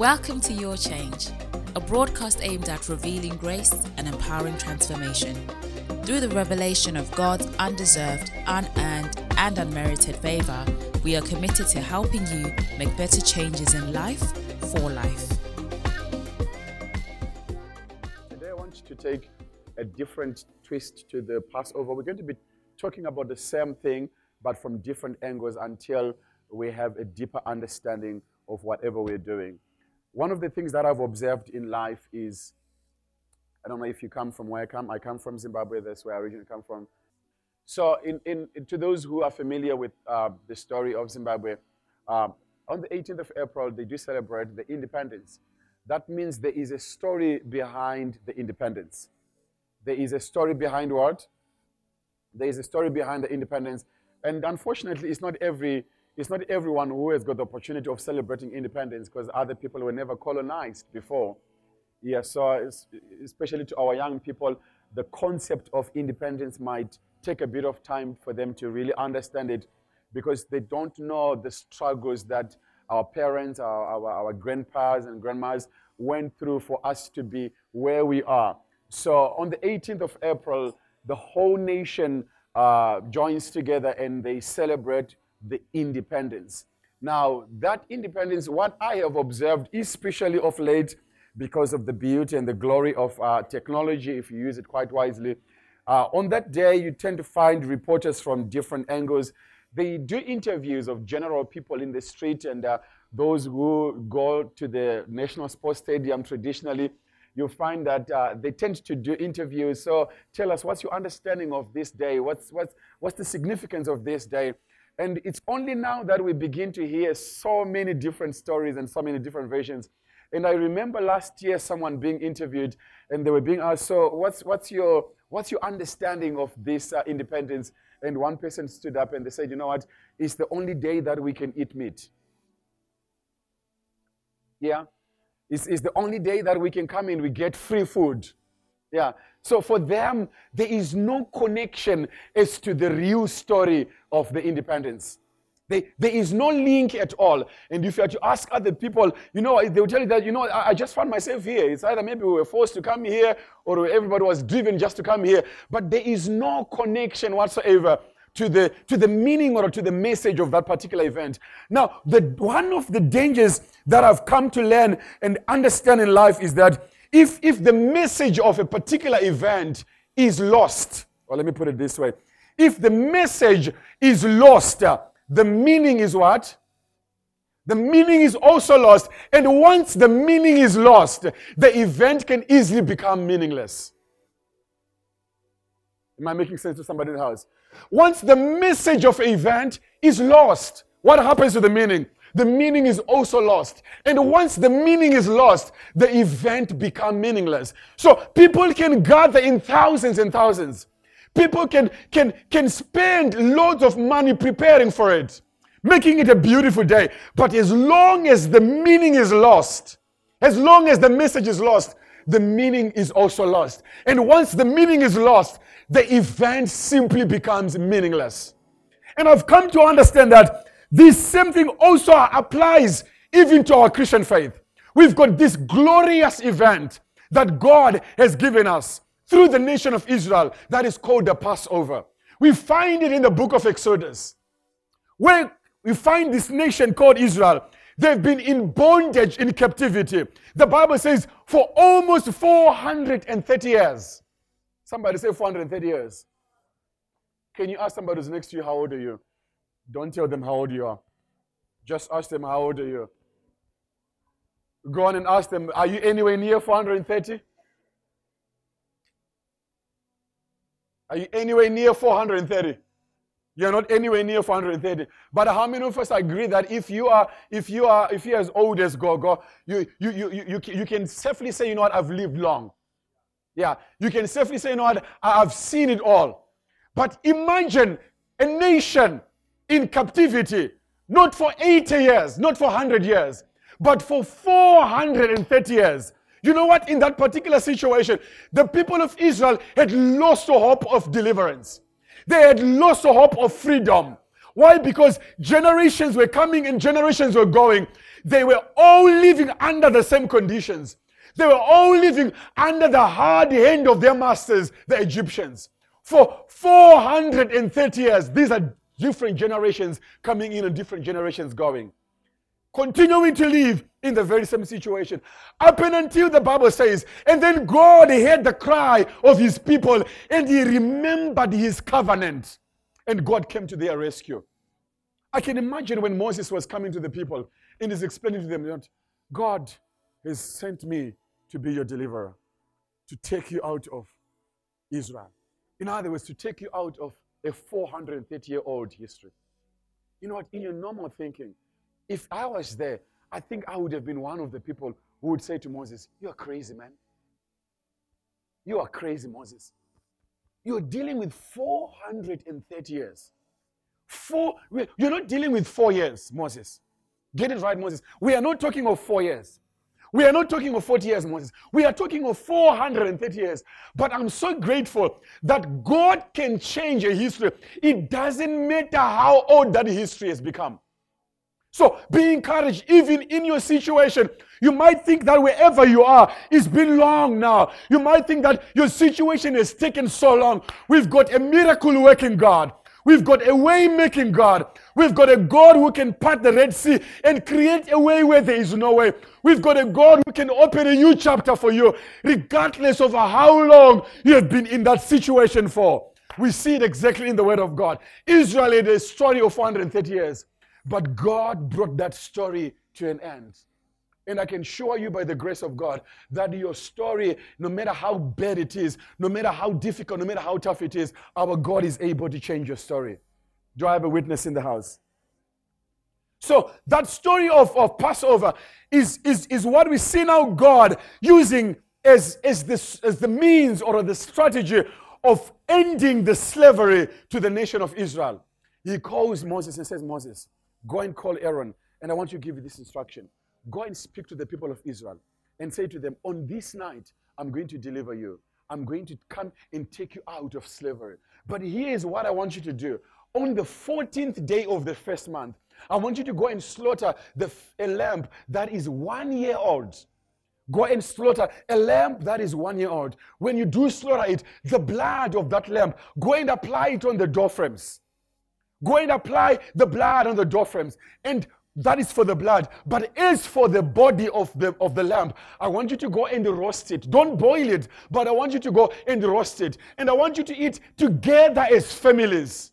Welcome to Your Change, a broadcast aimed at revealing grace and empowering transformation. Through the revelation of God's undeserved, unearned, and unmerited favor, we are committed to helping you make better changes in life for life. Today, I want to take a different twist to the Passover. We're going to be talking about the same thing, but from different angles until we have a deeper understanding of whatever we're doing. One of the things that I've observed in life is I don't know if you come from where I come. I come from Zimbabwe. That's where I originally come from. So, in, in, to those who are familiar with uh, the story of Zimbabwe, uh, on the 18th of April, they do celebrate the independence. That means there is a story behind the independence. There is a story behind what? There is a story behind the independence. And unfortunately, it's not every it's not everyone who has got the opportunity of celebrating independence because other people were never colonized before. Yeah, so especially to our young people, the concept of independence might take a bit of time for them to really understand it because they don't know the struggles that our parents, our, our, our grandpas and grandmas went through for us to be where we are. So on the 18th of April, the whole nation uh, joins together and they celebrate the independence. Now, that independence, what I have observed, especially of late, because of the beauty and the glory of uh, technology, if you use it quite wisely, uh, on that day, you tend to find reporters from different angles. They do interviews of general people in the street and uh, those who go to the National Sports Stadium traditionally. You find that uh, they tend to do interviews. So tell us, what's your understanding of this day? What's, what's, what's the significance of this day? And it's only now that we begin to hear so many different stories and so many different versions. And I remember last year someone being interviewed and they were being asked, So, what's, what's, your, what's your understanding of this uh, independence? And one person stood up and they said, You know what? It's the only day that we can eat meat. Yeah? It's, it's the only day that we can come in, we get free food. Yeah. So for them, there is no connection as to the real story of the independence. They, there is no link at all. And if you to ask other people, you know, they will tell you that, you know, I, I just found myself here. It's either maybe we were forced to come here or everybody was driven just to come here. But there is no connection whatsoever to the, to the meaning or to the message of that particular event. Now, the, one of the dangers that I've come to learn and understand in life is that if, if the message of a particular event is lost, or let me put it this way if the message is lost, uh, the meaning is what? The meaning is also lost. And once the meaning is lost, the event can easily become meaningless. Am I making sense to somebody in the house? Once the message of an event is lost, what happens to the meaning? the meaning is also lost. And once the meaning is lost, the event become meaningless. So people can gather in thousands and thousands. People can, can, can spend loads of money preparing for it, making it a beautiful day. But as long as the meaning is lost, as long as the message is lost, the meaning is also lost. And once the meaning is lost, the event simply becomes meaningless. And I've come to understand that this same thing also applies even to our Christian faith. We've got this glorious event that God has given us through the nation of Israel that is called the Passover. We find it in the book of Exodus, where we find this nation called Israel. They've been in bondage, in captivity. The Bible says for almost 430 years. Somebody say 430 years. Can you ask somebody who's next to you, how old are you? Don't tell them how old you are. Just ask them how old are you. Go on and ask them, are you anywhere near 430? Are you anywhere near 430? You're not anywhere near 430. But how many of us agree that if you are, if you are, if you're as old as Gogo, you, you, you, you, you can safely say, you know what, I've lived long. Yeah, you can safely say, you know what, I've seen it all. But imagine a nation in captivity, not for 80 years, not for 100 years, but for 430 years. You know what? In that particular situation, the people of Israel had lost the hope of deliverance. They had lost the hope of freedom. Why? Because generations were coming and generations were going. They were all living under the same conditions. They were all living under the hard hand of their masters, the Egyptians. For 430 years, these are different generations coming in and different generations going. Continuing to live in the very same situation. Up and until the Bible says, and then God heard the cry of his people and he remembered his covenant. And God came to their rescue. I can imagine when Moses was coming to the people and he's explaining to them that God has sent me to be your deliverer, to take you out of Israel. In other words, to take you out of a 430 year old history. You know what? In your normal thinking, if I was there, I think I would have been one of the people who would say to Moses, You're crazy, man. You are crazy, Moses. You're dealing with 430 years. Four, you're not dealing with four years, Moses. Get it right, Moses. We are not talking of four years. We are not talking of 40 years, Moses. We are talking of 430 years. But I'm so grateful that God can change a history. It doesn't matter how old that history has become. So be encouraged, even in your situation. You might think that wherever you are, it's been long now. You might think that your situation has taken so long. We've got a miracle working God. We've got a way making God. We've got a God who can part the Red Sea and create a way where there is no way. We've got a God who can open a new chapter for you, regardless of how long you have been in that situation for. We see it exactly in the Word of God. Israel had a story of 430 years, but God brought that story to an end. And I can show you by the grace of God that your story, no matter how bad it is, no matter how difficult, no matter how tough it is, our God is able to change your story. Do I have a witness in the house? So that story of, of Passover is, is, is what we see now God using as, as, this, as the means or the strategy of ending the slavery to the nation of Israel. He calls Moses and says, Moses, go and call Aaron, and I want you to give you this instruction. Go and speak to the people of Israel and say to them, On this night, I'm going to deliver you. I'm going to come and take you out of slavery. But here's what I want you to do. On the 14th day of the first month, I want you to go and slaughter the, a lamb that is one year old. Go and slaughter a lamb that is one year old. When you do slaughter it, the blood of that lamb, go and apply it on the door frames. Go and apply the blood on the door frames. And that is for the blood. But as for the body of the, of the lamb, I want you to go and roast it. Don't boil it, but I want you to go and roast it. And I want you to eat together as families.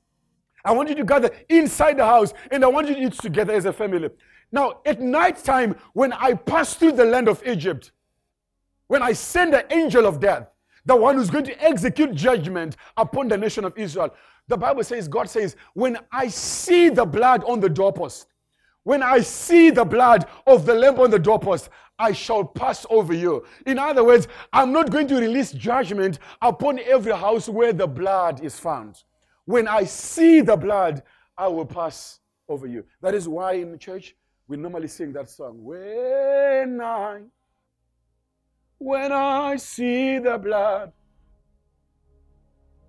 I want you to gather inside the house and I want you to eat together as a family. Now, at night time, when I pass through the land of Egypt, when I send the angel of death, the one who's going to execute judgment upon the nation of Israel, the Bible says, God says, when I see the blood on the doorpost, when I see the blood of the lamb on the doorpost, I shall pass over you. In other words, I'm not going to release judgment upon every house where the blood is found. When I see the blood, I will pass over you. That is why in church we normally sing that song. When I, when I see the blood,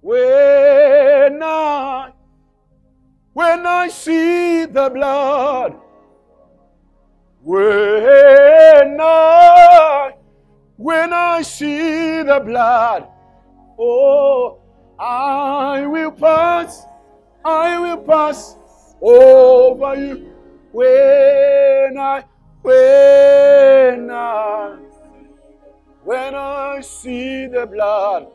when I, when I see the blood, when I, when I see the blood, oh, I will pass, I will pass over you. When I, when I, when I see the blood,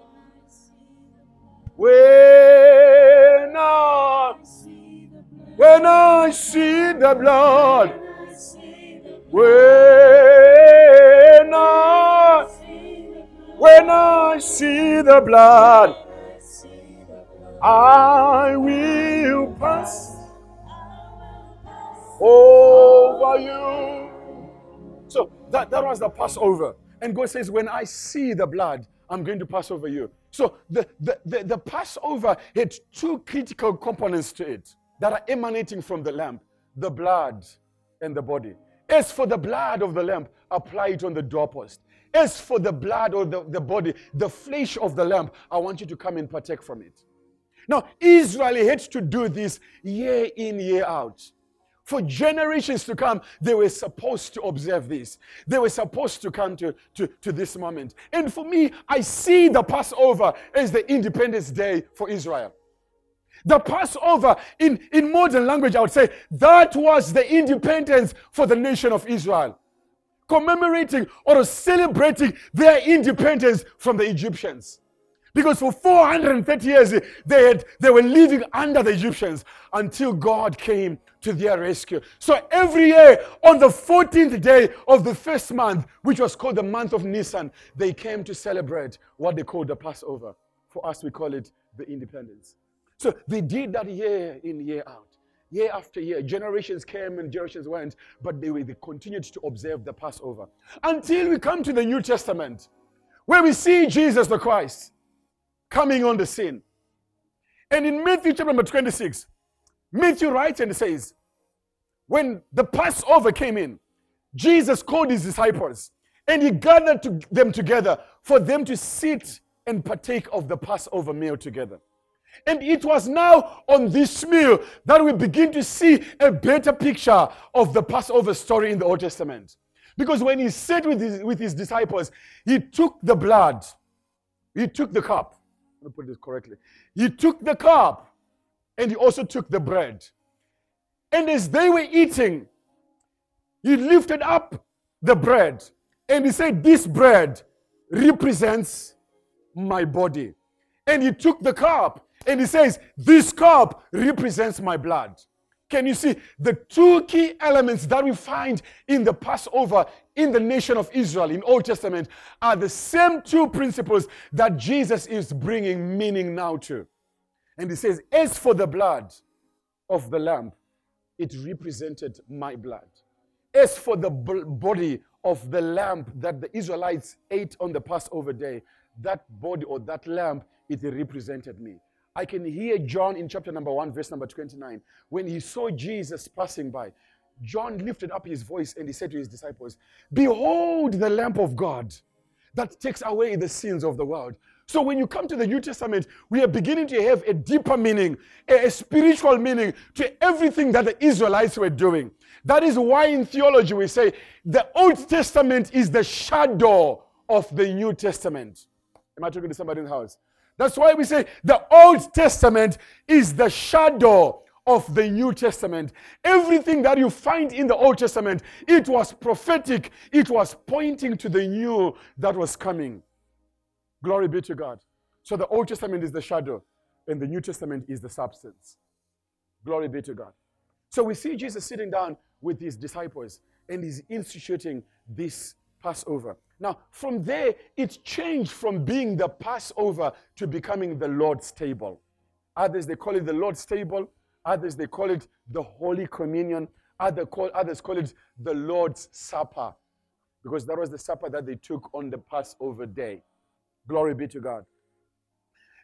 when I, when I see the blood, when I, when I see the blood, I will pass over you. So that, that was the Passover. And God says, when I see the blood, I'm going to pass over you. So the, the, the, the Passover had two critical components to it that are emanating from the lamb the blood and the body. As for the blood of the lamb, apply it on the doorpost. As for the blood or the, the body, the flesh of the lamb, I want you to come and partake from it. Now, Israel had to do this year in, year out. For generations to come, they were supposed to observe this. They were supposed to come to, to, to this moment. And for me, I see the Passover as the Independence Day for Israel. The Passover, in, in modern language, I would say, that was the independence for the nation of Israel. Commemorating or celebrating their independence from the Egyptians. Because for 430 years, they, had, they were living under the Egyptians until God came to their rescue. So every year, on the 14th day of the first month, which was called the month of Nisan, they came to celebrate what they called the Passover. For us, we call it the independence. So they did that year in, year out. Year after year, generations came and generations went, but they, they continued to observe the Passover. Until we come to the New Testament, where we see Jesus the Christ coming on the scene. And in Matthew chapter number 26, Matthew writes and says, when the Passover came in, Jesus called his disciples and he gathered to them together for them to sit and partake of the Passover meal together. And it was now on this meal that we begin to see a better picture of the Passover story in the Old Testament. Because when he sat with his, with his disciples, he took the blood, he took the cup, let me put this correctly. He took the cup and he also took the bread. And as they were eating, he lifted up the bread and he said, This bread represents my body. And he took the cup and he says, This cup represents my blood. Can you see the two key elements that we find in the Passover in the nation of Israel in Old Testament are the same two principles that Jesus is bringing meaning now to. And he says, As for the blood of the lamb, it represented my blood. As for the body of the lamb that the Israelites ate on the Passover day, that body or that lamb, it represented me. I can hear John in chapter number 1, verse number 29. When he saw Jesus passing by, John lifted up his voice and he said to his disciples, Behold the Lamb of God that takes away the sins of the world. So when you come to the New Testament, we are beginning to have a deeper meaning, a, spiritual meaning to everything that the Israelites were doing. That is why in theology we say the Old Testament is the shadow of the New Testament. Am I talking to somebody in the house? That's why we say the Old Testament is the shadow of the New Testament. Everything that you find in the Old Testament, it was prophetic, it was pointing to the new that was coming. Glory be to God. So the Old Testament is the shadow, and the New Testament is the substance. Glory be to God. So we see Jesus sitting down with his disciples, and he's instituting this Passover. Now, from there, it changed from being the Passover to becoming the Lord's table. Others, they call it the Lord's table. Others, they call it the Holy Communion. Call, others call it the Lord's Supper because that was the supper that they took on the Passover day. Glory be to God.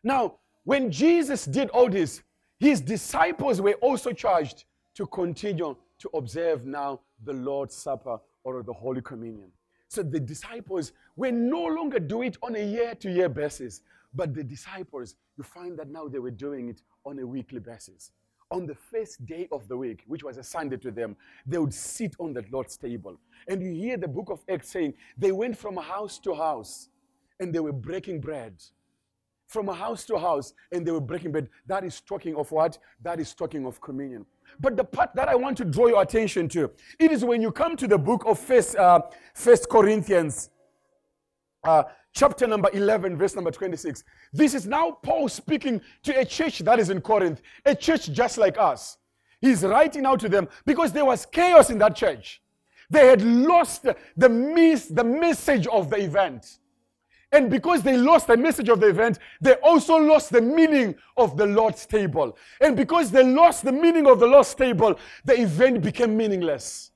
Now, when Jesus did all this, his disciples were also charged to continue to observe now the Lord's Supper or the Holy Communion. So the disciples were no longer do it on a year-to-year basis, but the disciples, you find that now they were doing it on a weekly basis. On the first day of the week, which was a Sunday to them, they would sit on the Lord's table. And you hear the book of Acts saying they went from house to house and they were breaking bread from house to house and they were breaking bread. That is talking of what? That is talking of communion. But the part that I want to draw your attention to, it is when you come to the book of First, uh, First Corinthians, uh, chapter number 11, verse number 26. This is now Paul speaking to a church that is in Corinth, a church just like us. He's writing out to them because there was chaos in that church. They had lost the, miss, the message of the event. And because they lost the message of the event, they also lost the meaning of the Lord's table. And because they lost the meaning of the Lord's table, the event became meaningless.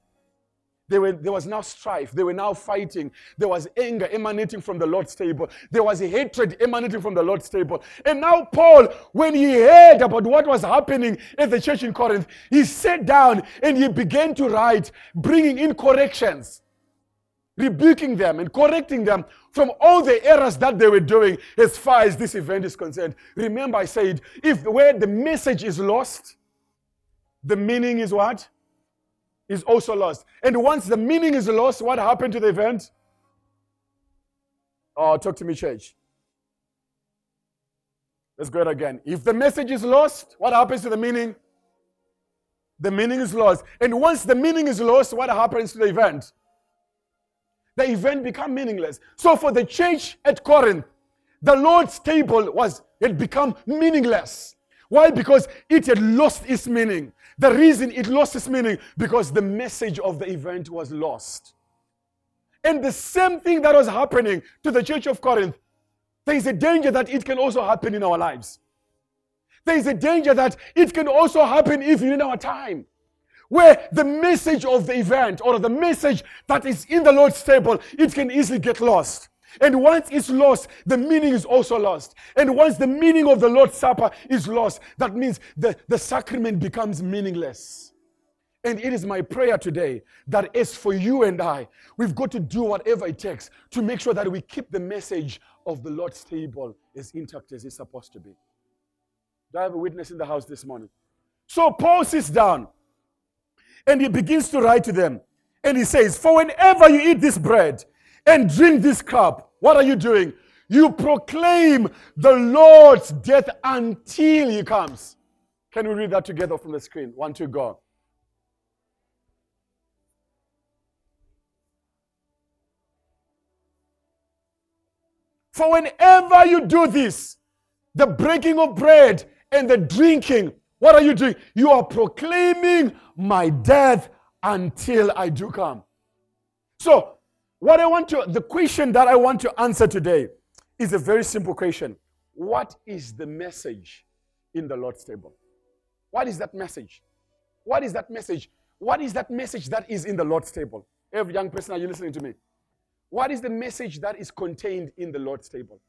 Were, there was now strife. They were now fighting. There was anger emanating from the Lord's table. There was hatred emanating from the Lord's table. And now, Paul, when he heard about what was happening at the church in Corinth, he sat down and he began to write, bringing in corrections. Rebuking them and correcting them from all the errors that they were doing as far as this event is concerned. Remember, I said, if where the message is lost, the meaning is what? Is also lost. And once the meaning is lost, what happened to the event? Oh, talk to me, church. Let's go it again. If the message is lost, what happens to the meaning? The meaning is lost. And once the meaning is lost, what happens to the event? The event become meaningless. So for the church at Corinth, the Lord's table was had become meaningless. Why? Because it had lost its meaning. The reason it lost its meaning because the message of the event was lost. And the same thing that was happening to the church of Corinth, there is a danger that it can also happen in our lives. There is a danger that it can also happen even in our time where the message of the event or the message that is in the Lord's table, it can easily get lost. And once it's lost, the meaning is also lost. And once the meaning of the Lord's Supper is lost, that means the, the sacrament becomes meaningless. And it is my prayer today that as for you and I, we've got to do whatever it takes to make sure that we keep the message of the Lord's table as intact as it's supposed to be. Do I have a witness in the house this morning? So Paul sits down and he begins to write to them. And he says, For whenever you eat this bread and drink this cup, what are you doing? You proclaim the Lord's death until he comes. Can we read that together from the screen? One, two, go. For whenever you do this, the breaking of bread and the drinking, what are you doing? You are proclaiming my death until I do come. So, what I want to, the question that I want to answer today is a very simple question. What is the message in the Lord's table? What is that message? What is that message? What is that message that is in the Lord's table? Every young person, are you listening to me? What is the message that is contained in the Lord's table?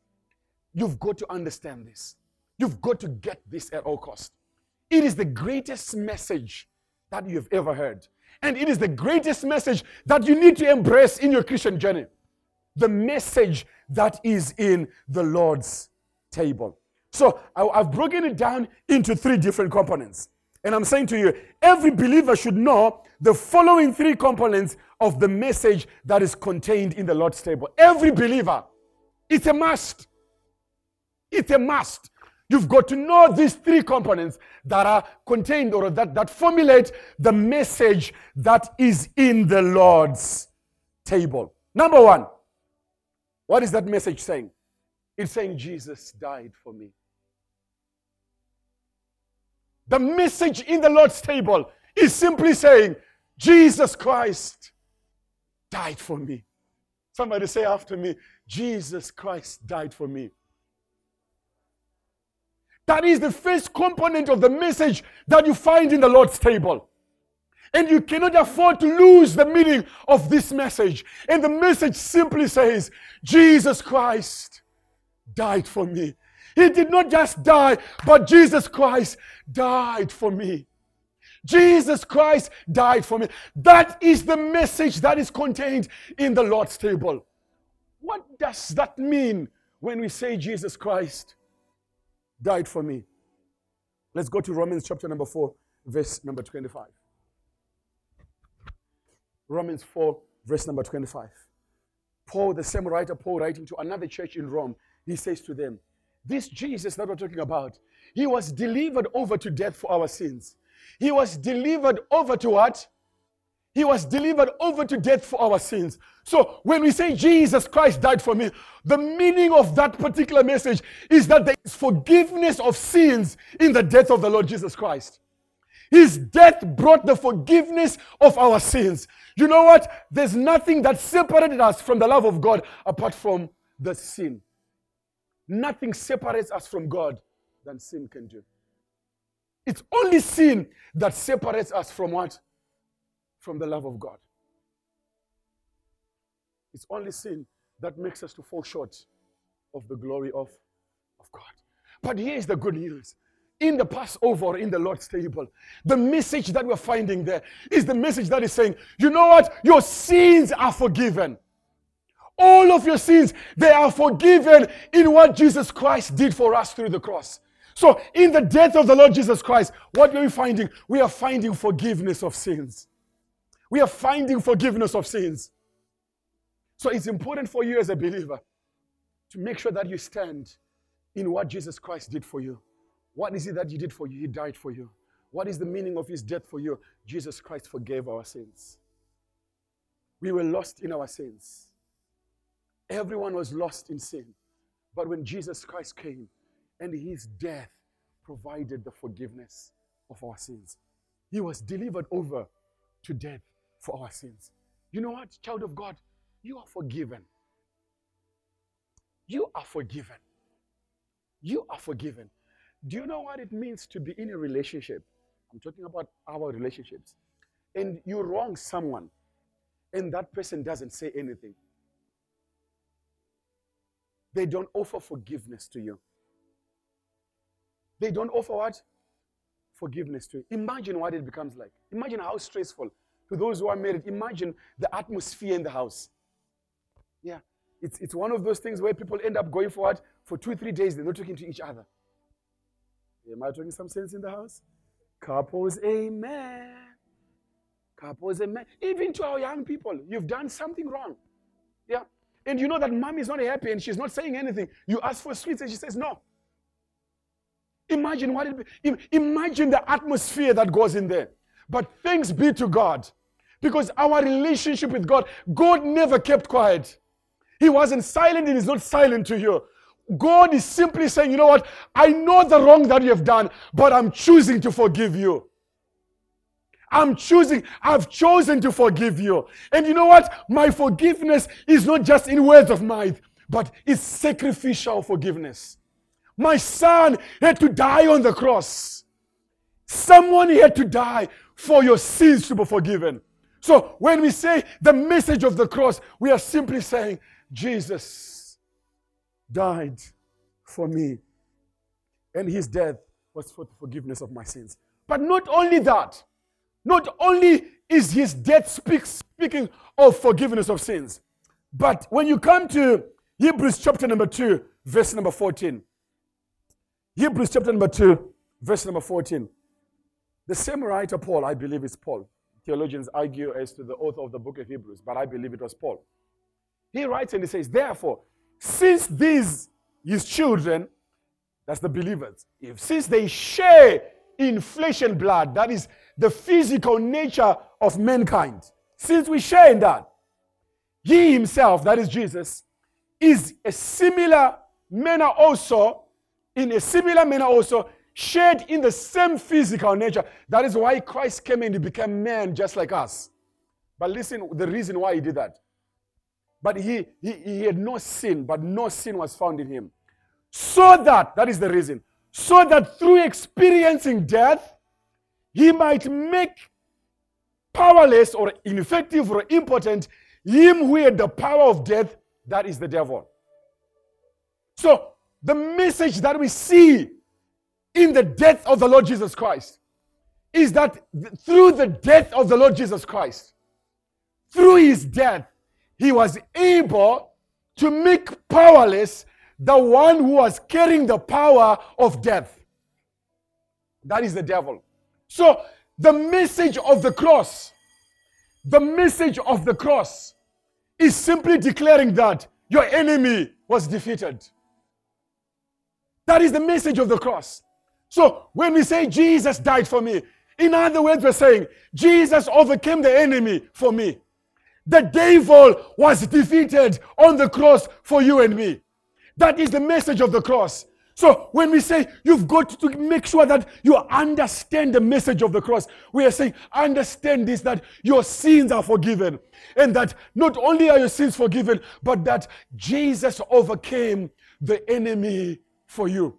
You've got to understand this. You've got to get this at all cost. It is the greatest message that you've ever heard. And it is the greatest message that you need to embrace in your Christian journey. The message that is in the Lord's table. So I've broken it down into three different components. And I'm saying to you, every believer should know the following three components of the message that is contained in the Lord's table. Every believer. It's a must. It's a must. You've got to know these three components that are contained or that, that formulate the message that is in the Lord's table. Number one, what is that message saying? It's saying Jesus died for me. The message in the Lord's table is simply saying, Jesus Christ died for me. Somebody say after me, Jesus Christ died for me. That is the first component of the message that you find in the Lord's table. And you cannot afford to lose the meaning of this message. And the message simply says, Jesus Christ died for me. He did not just die, but Jesus Christ died for me. Jesus Christ died for me. That is the message that is contained in the Lord's table. What does that mean when we say Jesus Christ died for me. Let's go to Romans chapter number 4, verse number 25. Romans 4, verse number 25. Paul, the same writer, Paul writing to another church in Rome, he says to them, This Jesus that we're talking about, he was delivered over to death for our sins. He was delivered over to what? He was delivered over to death for our sins. So when we say Jesus Christ died for me, the meaning of that particular message is that there is forgiveness of sins in the death of the Lord Jesus Christ. His death brought the forgiveness of our sins. You know what? There's nothing that separated us from the love of God apart from the sin. Nothing separates us from God than sin can do. It's only sin that separates us from what? From the love of God. It's only sin that makes us to fall short of the glory of, of God. But here is the good news. In the Passover, in the Lord's table, the message that we're finding there is the message that is saying, you know what? Your sins are forgiven. All of your sins, they are forgiven in what Jesus Christ did for us through the cross. So, in the death of the Lord Jesus Christ, what are we finding? We are finding forgiveness of sins. We are finding forgiveness of sins. So, it's important for you as a believer to make sure that you stand in what Jesus Christ did for you. What is it that He did for you? He died for you. What is the meaning of His death for you? Jesus Christ forgave our sins. We were lost in our sins. Everyone was lost in sin. But when Jesus Christ came and His death provided the forgiveness of our sins, He was delivered over to death for our sins. You know what, child of God? You are forgiven. You are forgiven. You are forgiven. Do you know what it means to be in a relationship? I'm talking about our relationships. And you wrong someone, and that person doesn't say anything. They don't offer forgiveness to you. They don't offer what? Forgiveness to you. Imagine what it becomes like. Imagine how stressful those who are married. Imagine the atmosphere in the house. Yeah. It's, it's one of those things where people end up going for what? For two, three days, they're not talking to each other. Am I talking some sense in the house? Couples, amen. Couples, amen. Even to our young people, you've done something wrong. Yeah. And you know that mom is not happy and she's not saying anything. You ask for sweets and she says no. Imagine what it imagine the atmosphere that goes in there. But thanks be to God. Because our relationship with God, God never kept quiet. He wasn't silent and he's not silent to you. God is simply saying, you know what? I know the wrong that you have done, but I'm choosing to forgive you. I'm choosing, I've chosen to forgive you. And you know what? My forgiveness is not just in words of mouth, but it's sacrificial forgiveness. My son had to die on the cross. Someone had to die for your sins to be forgiven. So when we say the message of the cross, we are simply saying, Jesus died for me, and his death was for the forgiveness of my sins. But not only that, not only is his death speak, speaking of forgiveness of sins, but when you come to Hebrews chapter number 2, verse number 14, Hebrews chapter number 2, verse number 14, the same writer, Paul, I believe is Paul. Theologians argue as to the author of the book of Hebrews, but I believe it was Paul. He writes and he says, Therefore, since these, his children, that's the believers, if since they share in flesh and blood, that is the physical nature of mankind, since we share in that, he himself, that is Jesus, is a similar manner also, in a similar manner also, shared in the same physical nature. That is why Christ came and he became man just like us. But listen, the reason why he did that. But he, he, he had no sin, but no sin was found in him. So that, that is the reason, so that through experiencing death, he might make powerless or ineffective or impotent him who had the power of death, that is the devil. So, the message that we see in the death of the Lord Jesus Christ is that through the death of the Lord Jesus Christ, through his death, he was able to make powerless the one who was carrying the power of death. That is the devil. So, the message of the cross, the message of the cross is simply declaring that your enemy was defeated. That is the message of the cross. So, when we say Jesus died for me, in other words, we're saying Jesus overcame the enemy for me. The devil was defeated on the cross for you and me. That is the message of the cross. So when we say you've got to make sure that you understand the message of the cross, we are saying, understand this that your sins are forgiven. And that not only are your sins forgiven, but that Jesus overcame the enemy for you.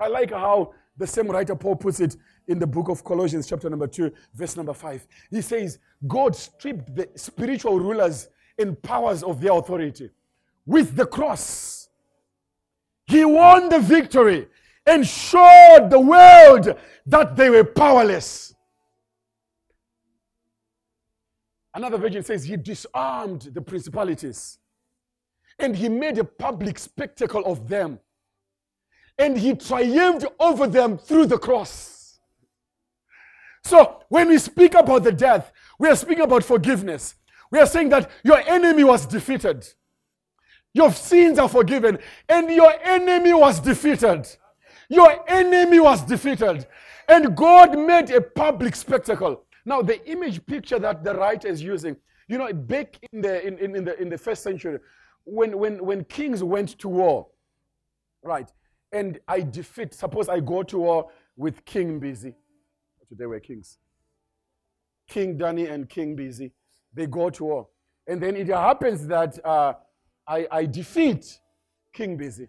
I like how the same writer Paul puts it in the book of Colossians, chapter number 2, verse number 5. He says, God stripped the spiritual rulers and powers of their authority with the cross. He won the victory and showed the world that they were powerless. Another version says he disarmed the principalities and he made a public spectacle of them. And he triumphed over them through the cross. So, when we speak about the death, we are speaking about forgiveness. We are saying that your enemy was defeated. Your sins are forgiven, and your enemy was defeated. Your enemy was defeated. And God made a public spectacle. Now, the image picture that the writer is using, you know, back in the, in, in, in the, in the first century, when, when, when kings went to war, right, and I defeat, suppose I go to war with King Busy. Today we're kings. King Danny and King Busy. They go to war. And then it happens that uh, I, I defeat King Busy.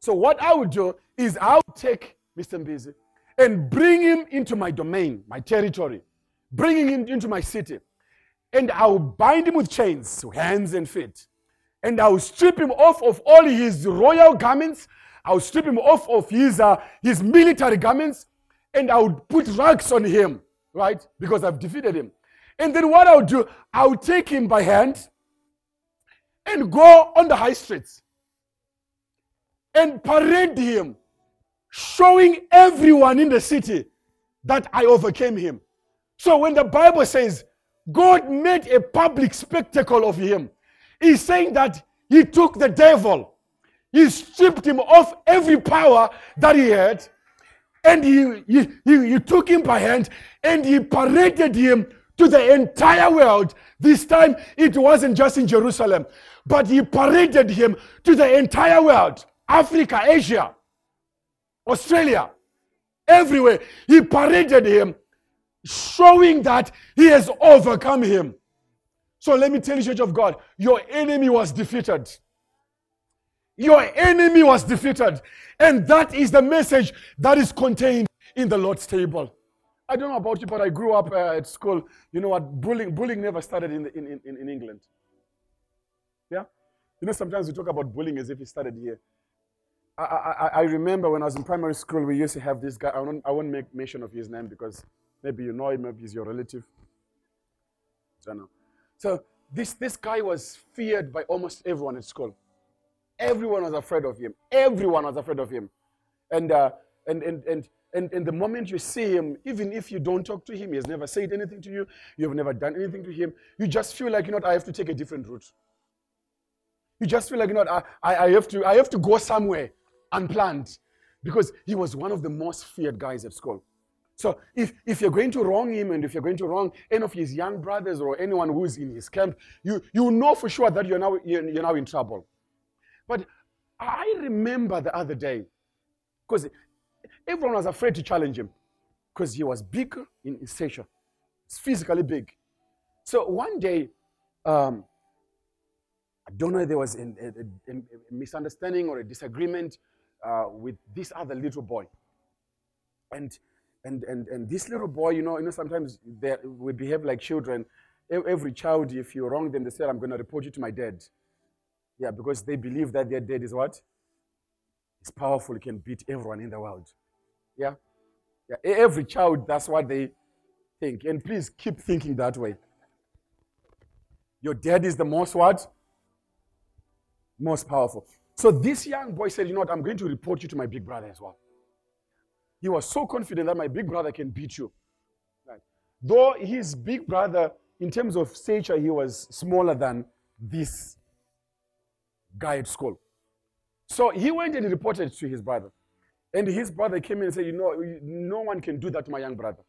So what I would do is I would take Mr. Busy and bring him into my domain, my territory, bringing him into my city. And I will bind him with chains, hands and feet. And I will strip him off of all his royal garments. I will strip him off of his, uh, his military garments. And I would put rags on him, right? Because I've defeated him. And then what I'll do, I'll take him by hand and go on the high streets and parade him, showing everyone in the city that I overcame him. So when the Bible says God made a public spectacle of him, he's saying that he took the devil, he stripped him of every power that he had, and he, he, he, he took him by hand and he paraded him to the entire world. This time it wasn't just in Jerusalem, but he paraded him to the entire world Africa, Asia, Australia, everywhere. He paraded him, showing that he has overcome him. So let me tell you, Church of God, your enemy was defeated. Your enemy was defeated. And that is the message that is contained in the Lord's table. I don't know about you, but I grew up uh, at school. You know what? Bullying, bullying never started in, the, in, in, in England. Yeah? You know, sometimes we talk about bullying as if it started here. I, I, I remember when I was in primary school, we used to have this guy. I won't, I won't make mention of his name because maybe you know him, maybe he's your relative. I don't know. So this, this guy was feared by almost everyone at school. Everyone was afraid of him. Everyone was afraid of him. And, uh, and, and, and, and, and the moment you see him, even if you don't talk to him, he has never said anything to you, you have never done anything to him, you just feel like, you know, I have to take a different route. You just feel like, you know, I, I, I, have, to, I have to go somewhere unplanned because he was one of the most feared guys at school. So if, if you're going to wrong him and if you're going to wrong any of his young brothers or anyone who's in his camp, you, you know for sure that you're now, you're, you're now in trouble. But I remember the other day, because everyone was afraid to challenge him because he was big in stature, physically big. So one day, um, I don't know if there was a, a, a misunderstanding or a disagreement uh, with this other little boy. And, and, and, and this little boy, you know, you know sometimes we behave like children. Every child, if you wrong them, they say, I'm going to report you to my dad. Yeah, because they believe that their dad is what? It's powerful, can beat everyone in the world. Yeah? Yeah. Every child, that's what they think. And please keep thinking that way. Your dad is the most what? Most powerful. So this young boy said, You know what? I'm going to report you to my big brother as well. He was so confident that my big brother can beat you. Right. Though his big brother, in terms of stature, he was smaller than this at school. So he went and reported to his brother. And his brother came in and said, You know, no one can do that to my young brother.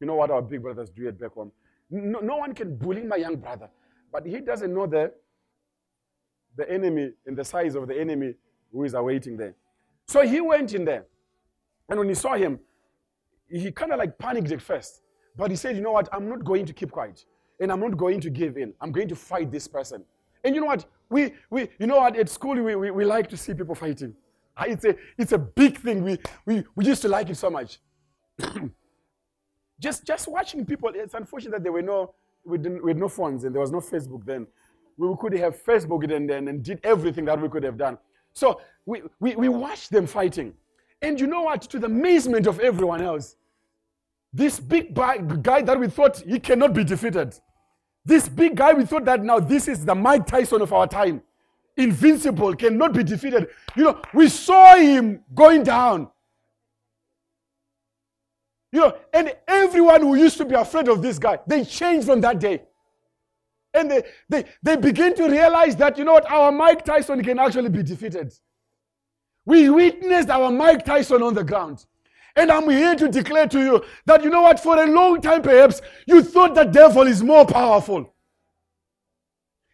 You know what our big brothers do at back home? No, no one can bully my young brother. But he doesn't know the, the enemy and the size of the enemy who is awaiting there. So he went in there. And when he saw him, he kind of like panicked at first. But he said, You know what? I'm not going to keep quiet. And I'm not going to give in. I'm going to fight this person. And you know what? We, we, you know what? At school, we, we, we like to see people fighting. Ah, it's a, it's a big thing. We, we, we used to like it so much. just, just watching people, it's unfortunate that there were no, we, didn't, we had no phones and there was no Facebook then. We could have Facebook and then and did everything that we could have done. So we, we, we watched them fighting. And you know what? To the amazement of everyone else, this big guy that we thought he cannot be defeated, this big guy, we thought that now this is the Mike Tyson of our time. invincible, cannot be defeated. You know, we saw him going down. You know, and everyone who used to be afraid of this guy, they changed from that day. And they, they, they begin to realize that, you know what, our Mike Tyson can actually be defeated. We witnessed our Mike Tyson on the ground. And I'm here to declare to you that, you know what, for a long time perhaps, you thought the devil is more powerful.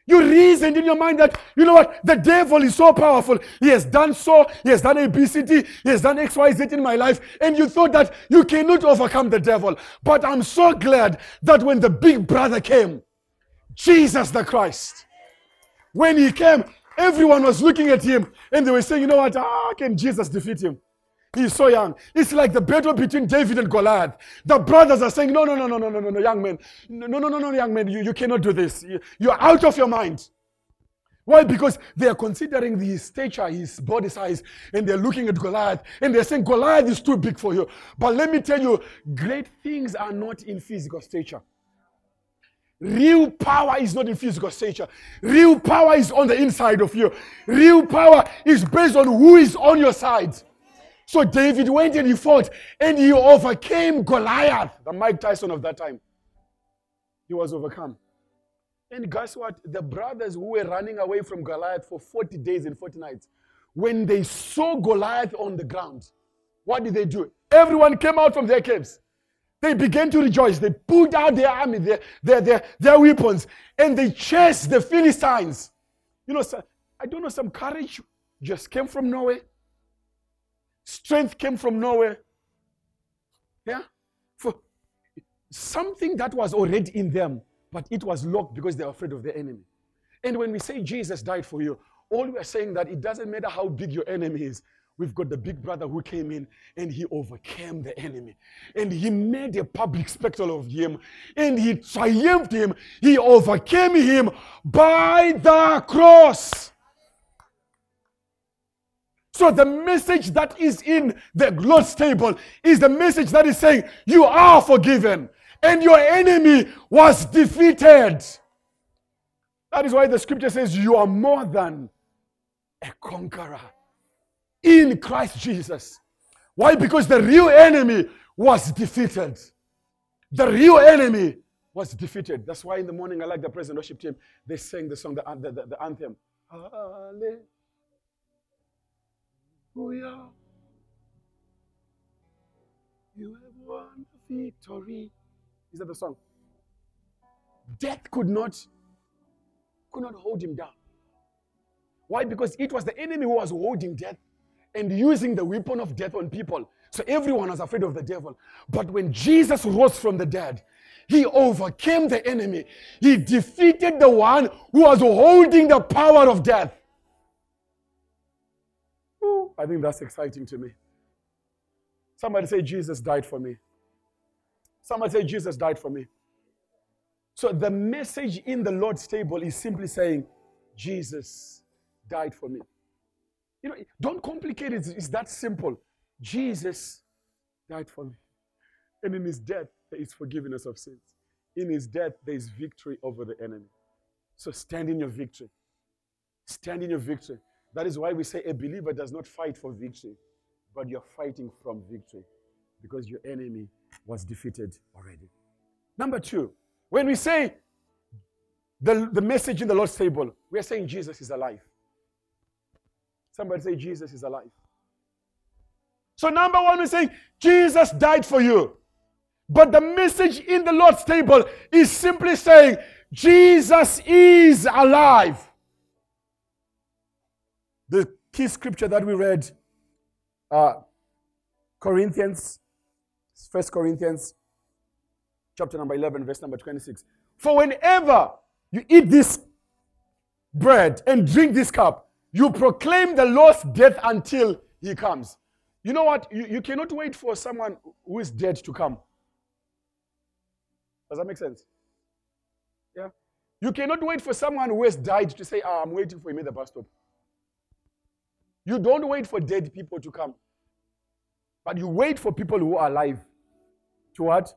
You reasoned in your mind that, you know what, the devil is so powerful. He has done so, he has done ABCD, he has done XYZ in my life, and you thought that you cannot overcome the devil. But I'm so glad that when the big brother came, Jesus the Christ, when he came, everyone was looking at him and they were saying, you know what, how can Jesus defeat him? He's so young. It's like the battle between David and Goliath. The brothers are saying, No, no, no, no, no, no, no, young man. No, no, no, no, young man. You, you cannot do this. You, you're out of your mind. Why? Because they are considering his stature, his body size, and they're looking at Goliath and they're saying, Goliath is too big for you. But let me tell you, great things are not in physical stature. Real power is not in physical stature. Real power is on the inside of you. Real power is based on who is on your side. So David went and he fought and he overcame Goliath, the Mike Tyson of that time. He was overcome. And guess what? The brothers who were running away from Goliath for 40 days and 40 nights, when they saw Goliath on the ground, what did they do? Everyone came out from their caves. They began to rejoice. They pulled out their army, their, their, their, their weapons, and they chased the Philistines. You know, I don't know, some courage just came from nowhere. Strength came from nowhere. Yeah? For something that was already in them, but it was locked because they were afraid of the enemy. And when we say Jesus died for you, all we are saying that it doesn't matter how big your enemy is. We've got the big brother who came in and he overcame the enemy. And he made a public spectacle of him. And he triumphed him. He overcame him by the cross. So the message that is in the Lord's table is the message that is saying, You are forgiven and your enemy was defeated. That is why the scripture says, You are more than a conqueror in Christ Jesus. Why? Because the real enemy was defeated. The real enemy was defeated. That's why in the morning I like the present worship team. They sang the song, the, the, the, the anthem. Hallelujah. Hallelujah. You have won victory. Is that the song? Death could not, could not hold him down. Why? Because it was the enemy who was holding death and using the weapon of death on people. So everyone was afraid of the devil. But when Jesus rose from the dead, he overcame the enemy. He defeated the one who was holding the power of death. I think that's exciting to me. Somebody say, Jesus died for me. Somebody say, Jesus died for me. So the message in the Lord's table is simply saying, Jesus died for me. You know, don't complicate it. It's that simple. Jesus died for me. And in his death, there is forgiveness of sins. In his death, there is victory over the enemy. So stand in your victory. Stand in your victory. That is why we say a believer does not fight for victory, but you're fighting from victory because your enemy was defeated already. Number two, when we say the, the message in the Lord's table, we are saying Jesus is alive. Somebody say Jesus is alive. So, number one, we're saying Jesus died for you. But the message in the Lord's table is simply saying Jesus is alive. The key scripture that we read, uh, Corinthians, First Corinthians, chapter number 11, verse number 26. For whenever you eat this bread and drink this cup, you proclaim the Lord's death until he comes. You know what? You, you cannot wait for someone who is dead to come. Does that make sense? Yeah? You cannot wait for someone who has died to say, oh, I'm waiting for him at the bus stop. You don't wait for dead people to come. But you wait for people who are alive to what?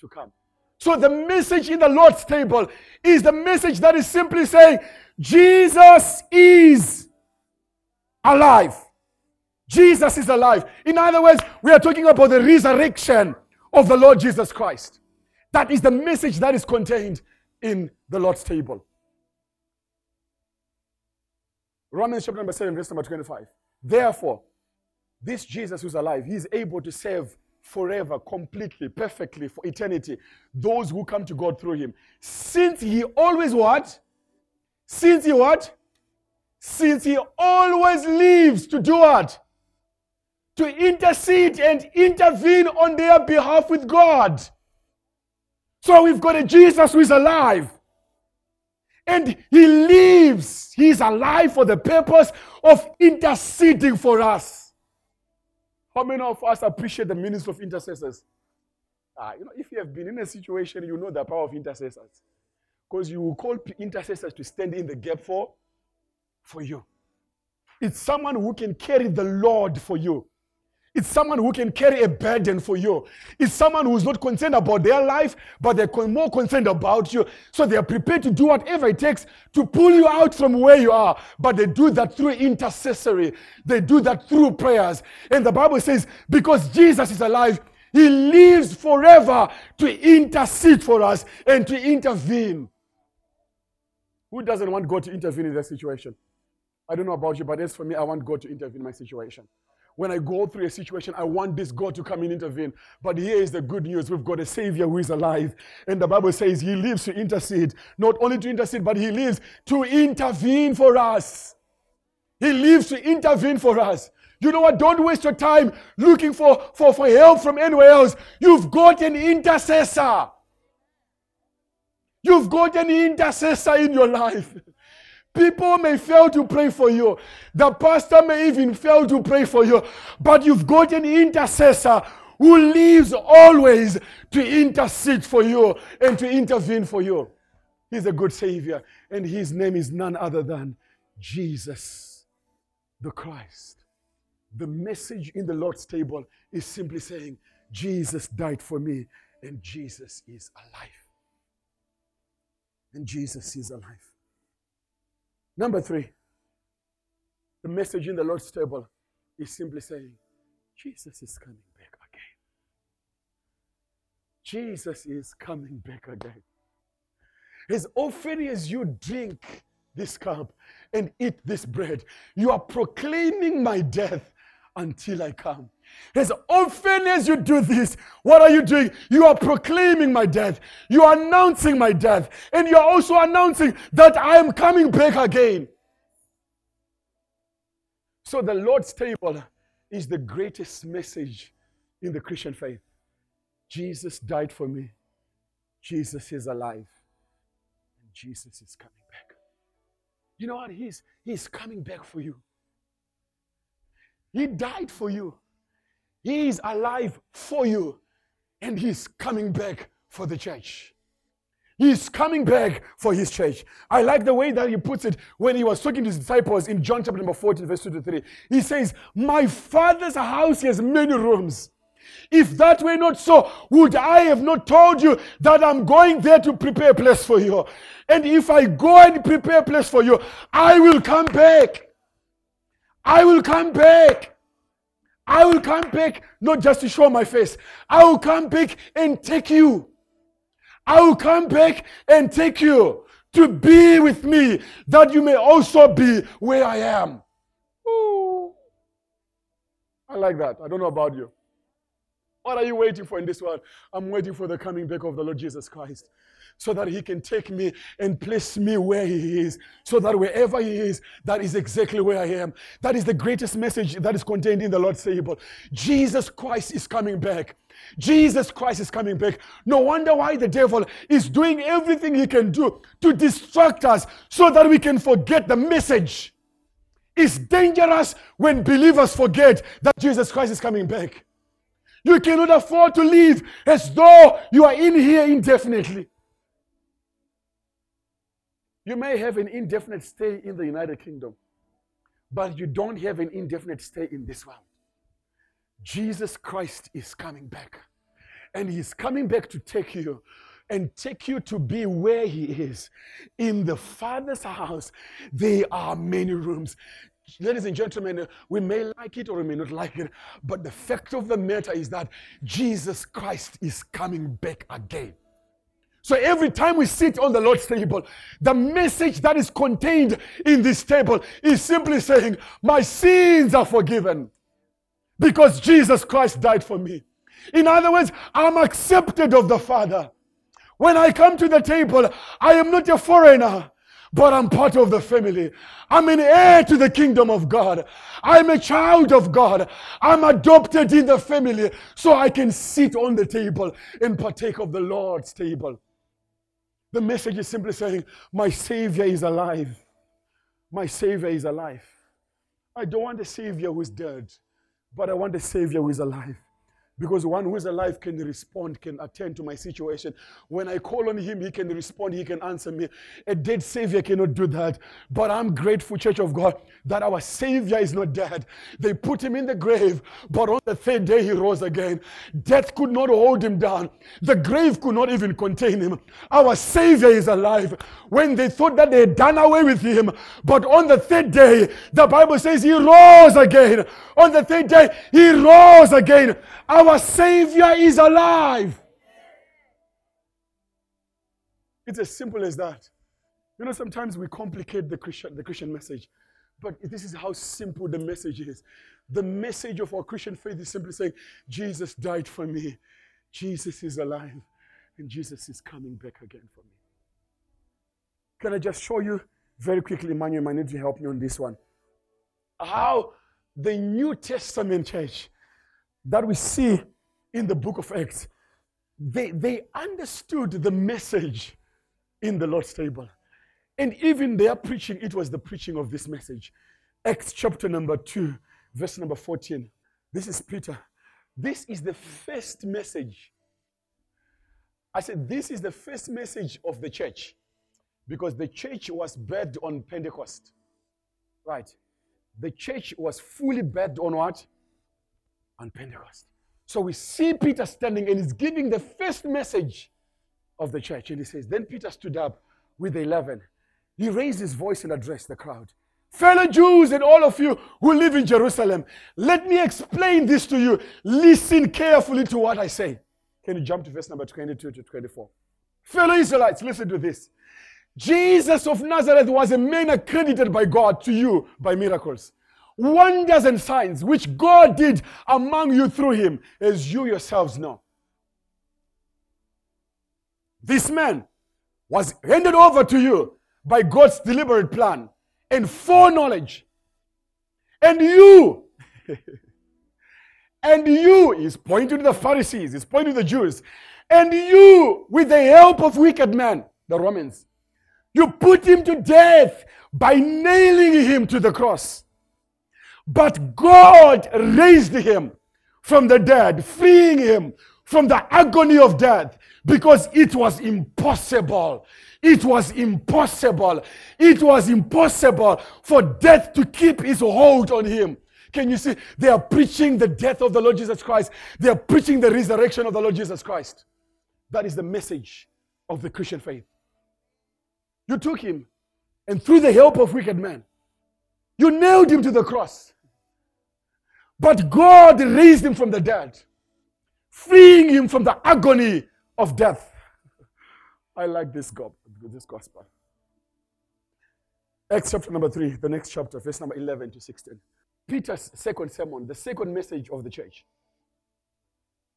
To come. So the message in the Lord's table is the message that is simply saying, Jesus is alive. Jesus is alive. In other words, we are talking about the resurrection of the Lord Jesus Christ. That is the message that is contained in the Lord's table. Romans chapter number 7, verse number 25. Therefore, this Jesus who's alive, he is able to save forever, completely, perfectly, for eternity, those who come to God through him. Since he always what? Since he what? Since he always lives to do what? To intercede and intervene on their behalf with God. So we've got a Jesus who is alive. And he lives. He's alive for the purpose of interceding for us. How many of us appreciate the ministry of intercessors? Ah, you know, if you have been in a situation, you know the power of intercessors. Because you will call intercessors to stand in the gap for, for you. It's someone who can carry the Lord for you. It's someone who can carry a burden for you. It's someone who's not concerned about their life, but they're more concerned about you. So they are prepared to do whatever it takes to pull you out from where you are. But they do that through intercessory, they do that through prayers. And the Bible says, because Jesus is alive, he lives forever to intercede for us and to intervene. Who doesn't want God to intervene in that situation? I don't know about you, but as for me, I want God to intervene in my situation when I go through a situation, I want this God to come and intervene. But here is the good news we've got a Savior who is alive. And the Bible says He lives to intercede, not only to intercede, but He lives to intervene for us. He lives to intervene for us. You know what? Don't waste your time looking for, for, for help from anywhere else. You've got an intercessor. You've got an intercessor in your life. People may fail to pray for you. The pastor may even fail to pray for you. But you've got an intercessor who lives always to intercede for you and to intervene for you. He's a good Savior, and his name is none other than Jesus the Christ. The message in the Lord's table is simply saying, Jesus died for me, and Jesus is alive. And Jesus is alive. Number three, the message in the Lord's table is simply saying, Jesus is coming back again. Jesus is coming back again. As often as you drink this cup and eat this bread, you are proclaiming my death until I come. As often as you do this, what are you doing? You are proclaiming my death. You are announcing my death. And you are also announcing that I am coming back again. So the Lord's table is the greatest message in the Christian faith. Jesus died for me. Jesus is alive. And Jesus is coming back. You know what? He's, he's coming back for you. He died for you. He is alive for you. And He's coming back for the church. He's coming back for his church. I like the way that he puts it when he was talking to his disciples in John chapter number 14, verse 2 to 3. He says, My father's house has many rooms. If that were not so, would I have not told you that I'm going there to prepare a place for you? And if I go and prepare a place for you, I will come back. I will come back. I will come back not just to show my face. I will come back and take you. I will come back and take you to be with me, that you may also be where I am. Ooh. I like that. I don't know about you. What are you waiting for in this world? I'm waiting for the coming back of the Lord Jesus Christ so that he can take me and place me where he is. So that wherever he is, that is exactly where I am. That is the greatest message that is contained in the Lord's table. Jesus Christ is coming back. Jesus Christ is coming back. No wonder why the devil is doing everything he can do to distract us so that we can forget the message. It's dangerous when believers forget that Jesus Christ is coming back. You cannot afford to live as though you are in here indefinitely. You may have an indefinite stay in the United Kingdom, but you don't have an indefinite stay in this world. Jesus Christ is coming back. And he's coming back to take you and take you to be where He is. In the Father's house, there are many rooms. Ladies and gentlemen, we may like it or we may not like it, but the fact of the matter is that Jesus Christ is coming back again. So every time we sit on the Lord's table, the message that is contained in this table is simply saying, My sins are forgiven because Jesus Christ died for me. In other words, I'm accepted of the Father. When I come to the table, I am not a foreigner, but I'm part of the family. I'm an heir to the kingdom of God. I'm a child of God. I'm adopted in the family so I can sit on the table and partake of the Lord's table. The message is simply saying, My Savior is alive. My Savior is alive. I don't want a Savior who's dead, but I want a Savior who is alive. Because one who is alive can respond, can attend to my situation. When I call on him, he can respond, he can answer me. A dead Savior cannot do that. But I'm grateful, Church of God, that our Savior is not dead. They put him in the grave, but on the third day he rose again. Death could not hold him down, the grave could not even contain him. Our Savior is alive. When they thought that they had done away with him, but on the third day, the Bible says he rose again. On the third day, he rose again. Our Savior is alive. It's as simple as that. You know, sometimes we complicate the Christian, the Christian message, but this is how simple the message is. The message of our Christian faith is simply saying, Jesus died for me, Jesus is alive, and Jesus is coming back again for me. Can I just show you very quickly, Emmanuel might need to help me on this one. How the New Testament church that we see in the book of Acts, they, they understood the message in the Lord's table. And even their preaching, it was the preaching of this message. Acts chapter number 2, verse number 14. This is Peter. This is the first message. I said, This is the first message of the church because the church was birthed on Pentecost. Right. The church was fully birthed on what? On Pentecost. So we see Peter standing and he's giving the first message of the church. And he says, Then Peter stood up with the eleven. He raised his voice and addressed the crowd. Fellow Jews and all of you who live in Jerusalem, let me explain this to you. Listen carefully to what I say. Can you jump to verse number 22 to 24? Fellow Israelites, listen to this. Jesus of Nazareth was a man accredited by God to you by miracles wonders and signs which God did among you through him, as you yourselves know. This man was handed over to you by God's deliberate plan and foreknowledge. And you, and you, is pointing to the Pharisees, is pointing to the Jews, and you, with the help of wicked men, the Romans, you put him to death by nailing him to the cross. But God raised him from the dead, freeing him from the agony of death because it was impossible. It was impossible. It was impossible for death to keep its hold on him. Can you see? They are preaching the death of the Lord Jesus Christ. They are preaching the resurrection of the Lord Jesus Christ. That is the message of the Christian faith. You took him, and through the help of wicked men, you nailed him to the cross. But God raised him from the dead, freeing him from the agony of death. I like this, God, this gospel. Acts chapter number 3, the next chapter, verse number 11 to 16. Peter's second sermon, the second message of the church.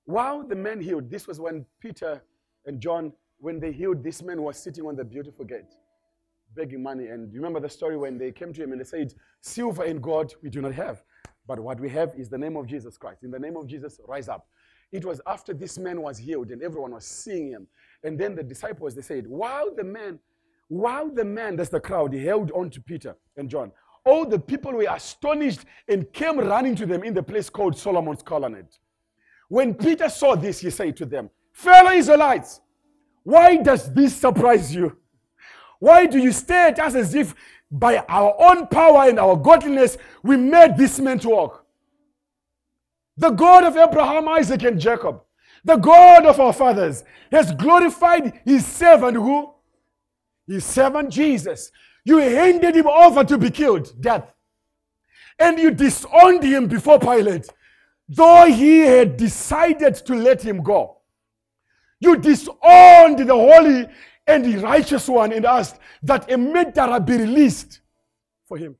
While the man healed, this was when Peter and John, when they healed, this man was sitting on the beautiful gate, begging money. And you remember the story when they came to him and they said, Silver and gold we do not have, but what we have is the name of Jesus Christ. In the name of Jesus, rise up. It was after this man was healed and everyone was seeing him. And then the disciples, they said, while the man, while the man, that's the crowd, he held on to Peter and John, all the people were astonished and came running to them in the place called Solomon's colonnade. When Peter saw this, he said to them, Fellow Israelites, why does this surprise you? Why do you stare at us as if by our own power and our godliness, we made this man to walk. The God of Abraham, Isaac, and Jacob, The God of our fathers has glorified his servant who? His servant Jesus. You handed him over to be killed, death. And you disowned him before Pilate, though he had decided to let him go. You disowned the holy and the righteous one and asked that a murderer be released for him.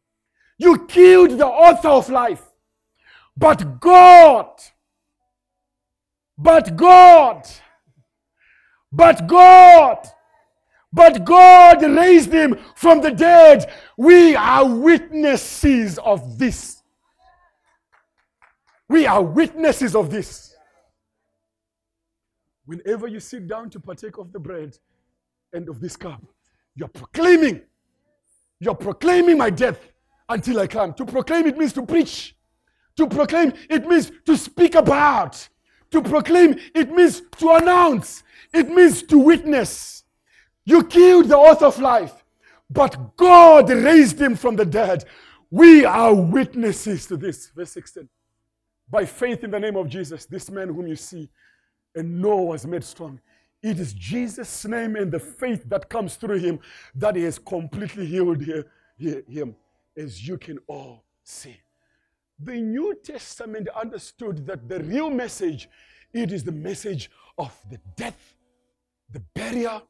You killed the author of life. But God, but God, but God, but God raised him from the dead. We are witnesses of this. We are witnesses of this. Whenever you sit down to partake of the bread and of this cup, you're proclaiming, you're proclaiming my death until I come. To proclaim it means to preach. To proclaim it means to speak about. To proclaim it means to announce. It means to witness. You killed the author of life, but God raised him from the dead. We are witnesses to this. Verse 16. By faith in the name of Jesus, this man whom you see and know was made strong. It is Jesus' name and the faith that comes through him that he has completely healed him, as you can all see. The New Testament understood that the real message, it is the message of the death, the burial,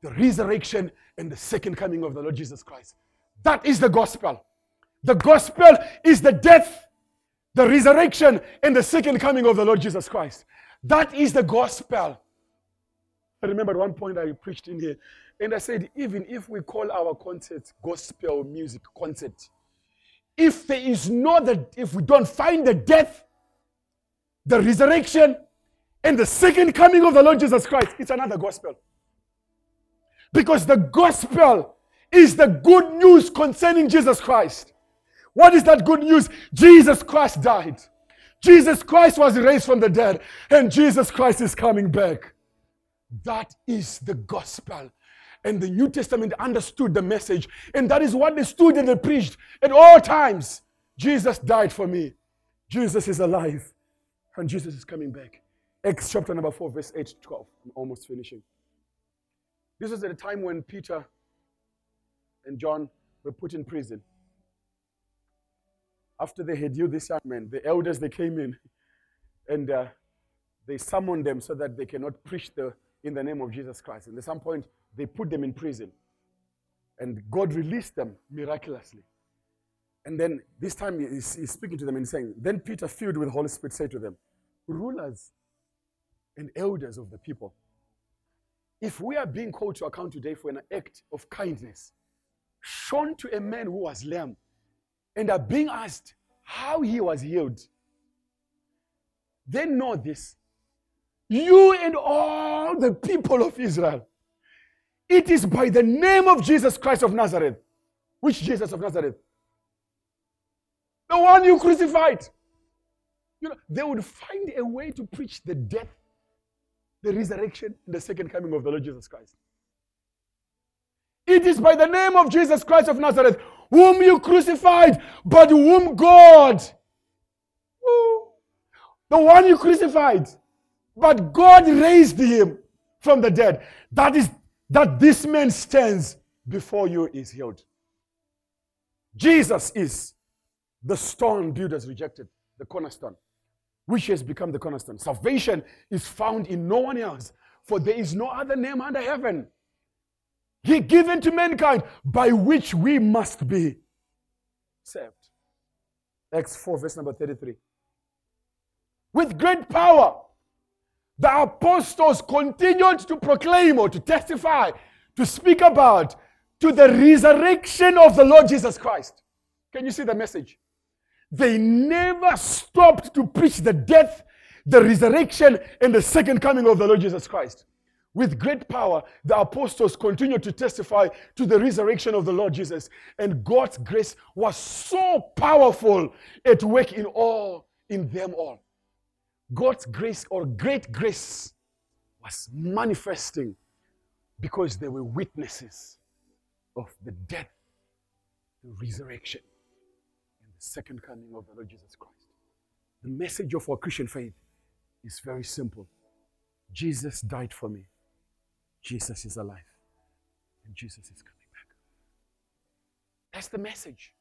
the resurrection, and the second coming of the Lord Jesus Christ. That is the gospel. The gospel is the death, the resurrection, and the second coming of the Lord Jesus Christ. That is the gospel. I remember at one point I preached in here, and I said, even if we call our concert gospel music concert, if there is no that if we don't find the death, the resurrection, and the second coming of the Lord Jesus Christ, it's another gospel. Because the gospel is the good news concerning Jesus Christ. What is that good news? Jesus Christ died. Jesus Christ was raised from the dead, and Jesus Christ is coming back. That is the gospel. And the New Testament understood the message, and that is what they stood and they preached at all times. Jesus died for me. Jesus is alive, and Jesus is coming back. Acts chapter number 4, verse 8 to 12. I'm almost finishing. This was at a time when Peter and John were put in prison. After they had healed this young man, the elders they came in and uh, they summoned them so that they cannot preach the, in the name of Jesus Christ. And at some point, they put them in prison. And God released them miraculously. And then this time he's, he's speaking to them and saying, Then Peter, filled with the Holy Spirit, said to them, Rulers and elders of the people, if we are being called to account today for an act of kindness shown to a man who was lame and are being asked how he was healed, they know this. You and all the people of Israel, it is by the name of Jesus Christ of Nazareth. Which Jesus of Nazareth? The one you crucified. You know, they would find a way to preach the death the resurrection, and the second coming of the Lord Jesus Christ. It is by the name of Jesus Christ of Nazareth, whom you crucified, but whom God, the one you crucified, but God raised him from the dead. That is that this man stands before you is healed. Jesus is the stone builders rejected, the cornerstone which has become the cornerstone. Salvation is found in no one else, for there is no other name under heaven. He given to mankind by which we must be saved. Acts 4, verse number 33. With great power, the apostles continued to proclaim or to testify, to speak about, to the resurrection of the Lord Jesus Christ. Can you see the message? They never stopped to preach the death, the resurrection, and the second coming of the Lord Jesus Christ. With great power, the apostles continued to testify to the resurrection of the Lord Jesus. And God's grace was so powerful at work in all, in them all. God's grace or great grace was manifesting because they were witnesses of the death, the resurrection, and the second coming of the Lord Jesus Christ. The message of our Christian faith is very simple Jesus died for me. Jesus is alive. And Jesus is coming back. That's the message.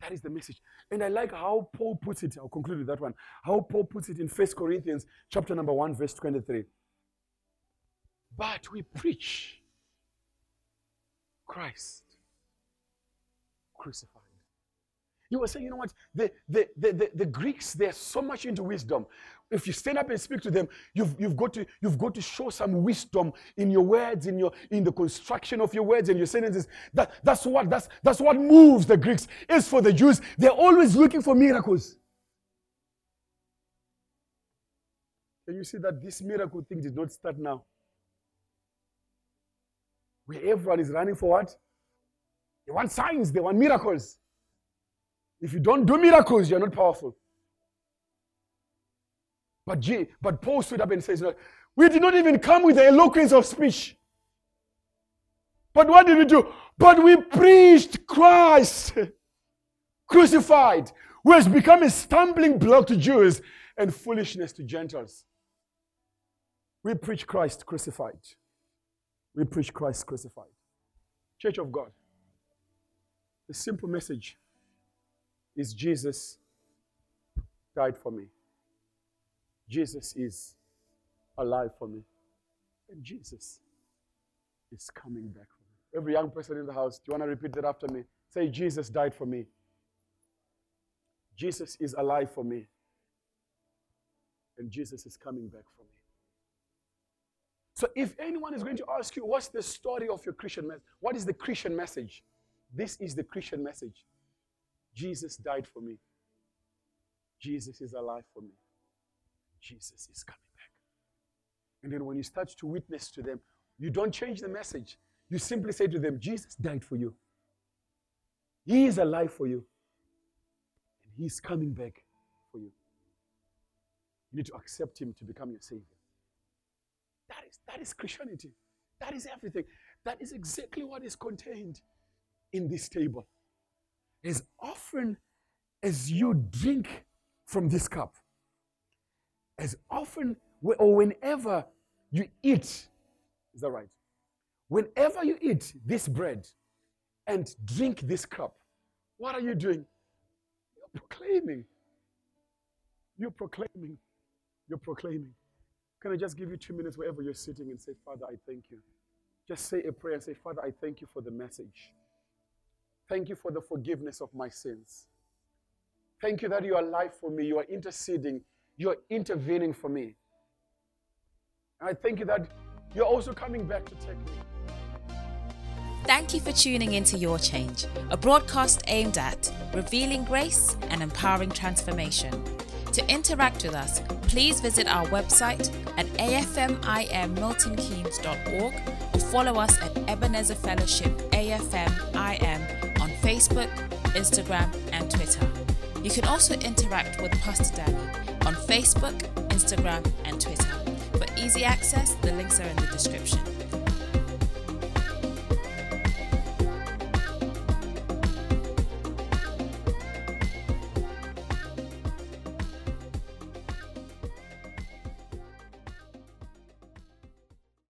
That is the message. And I like how Paul puts it. I'll conclude with that one. How Paul puts it in First Corinthians chapter number 1, verse 23. But we preach Christ crucified. He was saying, you know what? The, the, the, the, the Greeks, they're so much into wisdom. If you stand up and speak to them, you've, you've, got to, you've got to show some wisdom in your words, in, your, in the construction of your words and your sentences. That, that's, what, that's, that's what moves the Greeks. As for the Jews, they're always looking for miracles. Can you see that this miracle thing did not start now? Where everyone is running for what? They want signs, they want miracles. If you don't do miracles, you're not powerful. But, G, but Paul stood up and says, We did not even come with the eloquence of speech. But what did we do? But we preached Christ crucified, who has become a stumbling block to Jews and foolishness to Gentiles. We preach Christ crucified. We preach Christ crucified. Church of God. a simple message is Jesus died for me. Jesus is alive for me. And Jesus is coming back for me. Every young person in the house, do you want to repeat that after me? Say, Jesus died for me. Jesus is alive for me. And Jesus is coming back for me. So, if anyone is going to ask you, what's the story of your Christian message? What is the Christian message? This is the Christian message. Jesus died for me. Jesus is alive for me. Jesus is coming back. And then when you start to witness to them, you don't change the message. You simply say to them, Jesus died for you. He is alive for you. And He's coming back for you. You need to accept Him to become your Savior. That is, that is Christianity. That is everything. That is exactly what is contained in this table. As often as you drink from this cup, as often or whenever you eat, is that right? Whenever you eat this bread and drink this cup, what are you doing? You're proclaiming. You're proclaiming. You're proclaiming. Can I just give you two minutes wherever you're sitting and say, Father, I thank you? Just say a prayer and say, Father, I thank you for the message. Thank you for the forgiveness of my sins. Thank you that you are alive for me. You are interceding. You are intervening for me. And I thank you that you're also coming back to take me. Thank you for tuning into Your Change, a broadcast aimed at revealing grace and empowering transformation. To interact with us, please visit our website at afmimmiltonkeynes.org or follow us at Ebenezer Fellowship AFMIM Facebook, Instagram, and Twitter. You can also interact with Pastor Danny on Facebook, Instagram, and Twitter. For easy access, the links are in the description.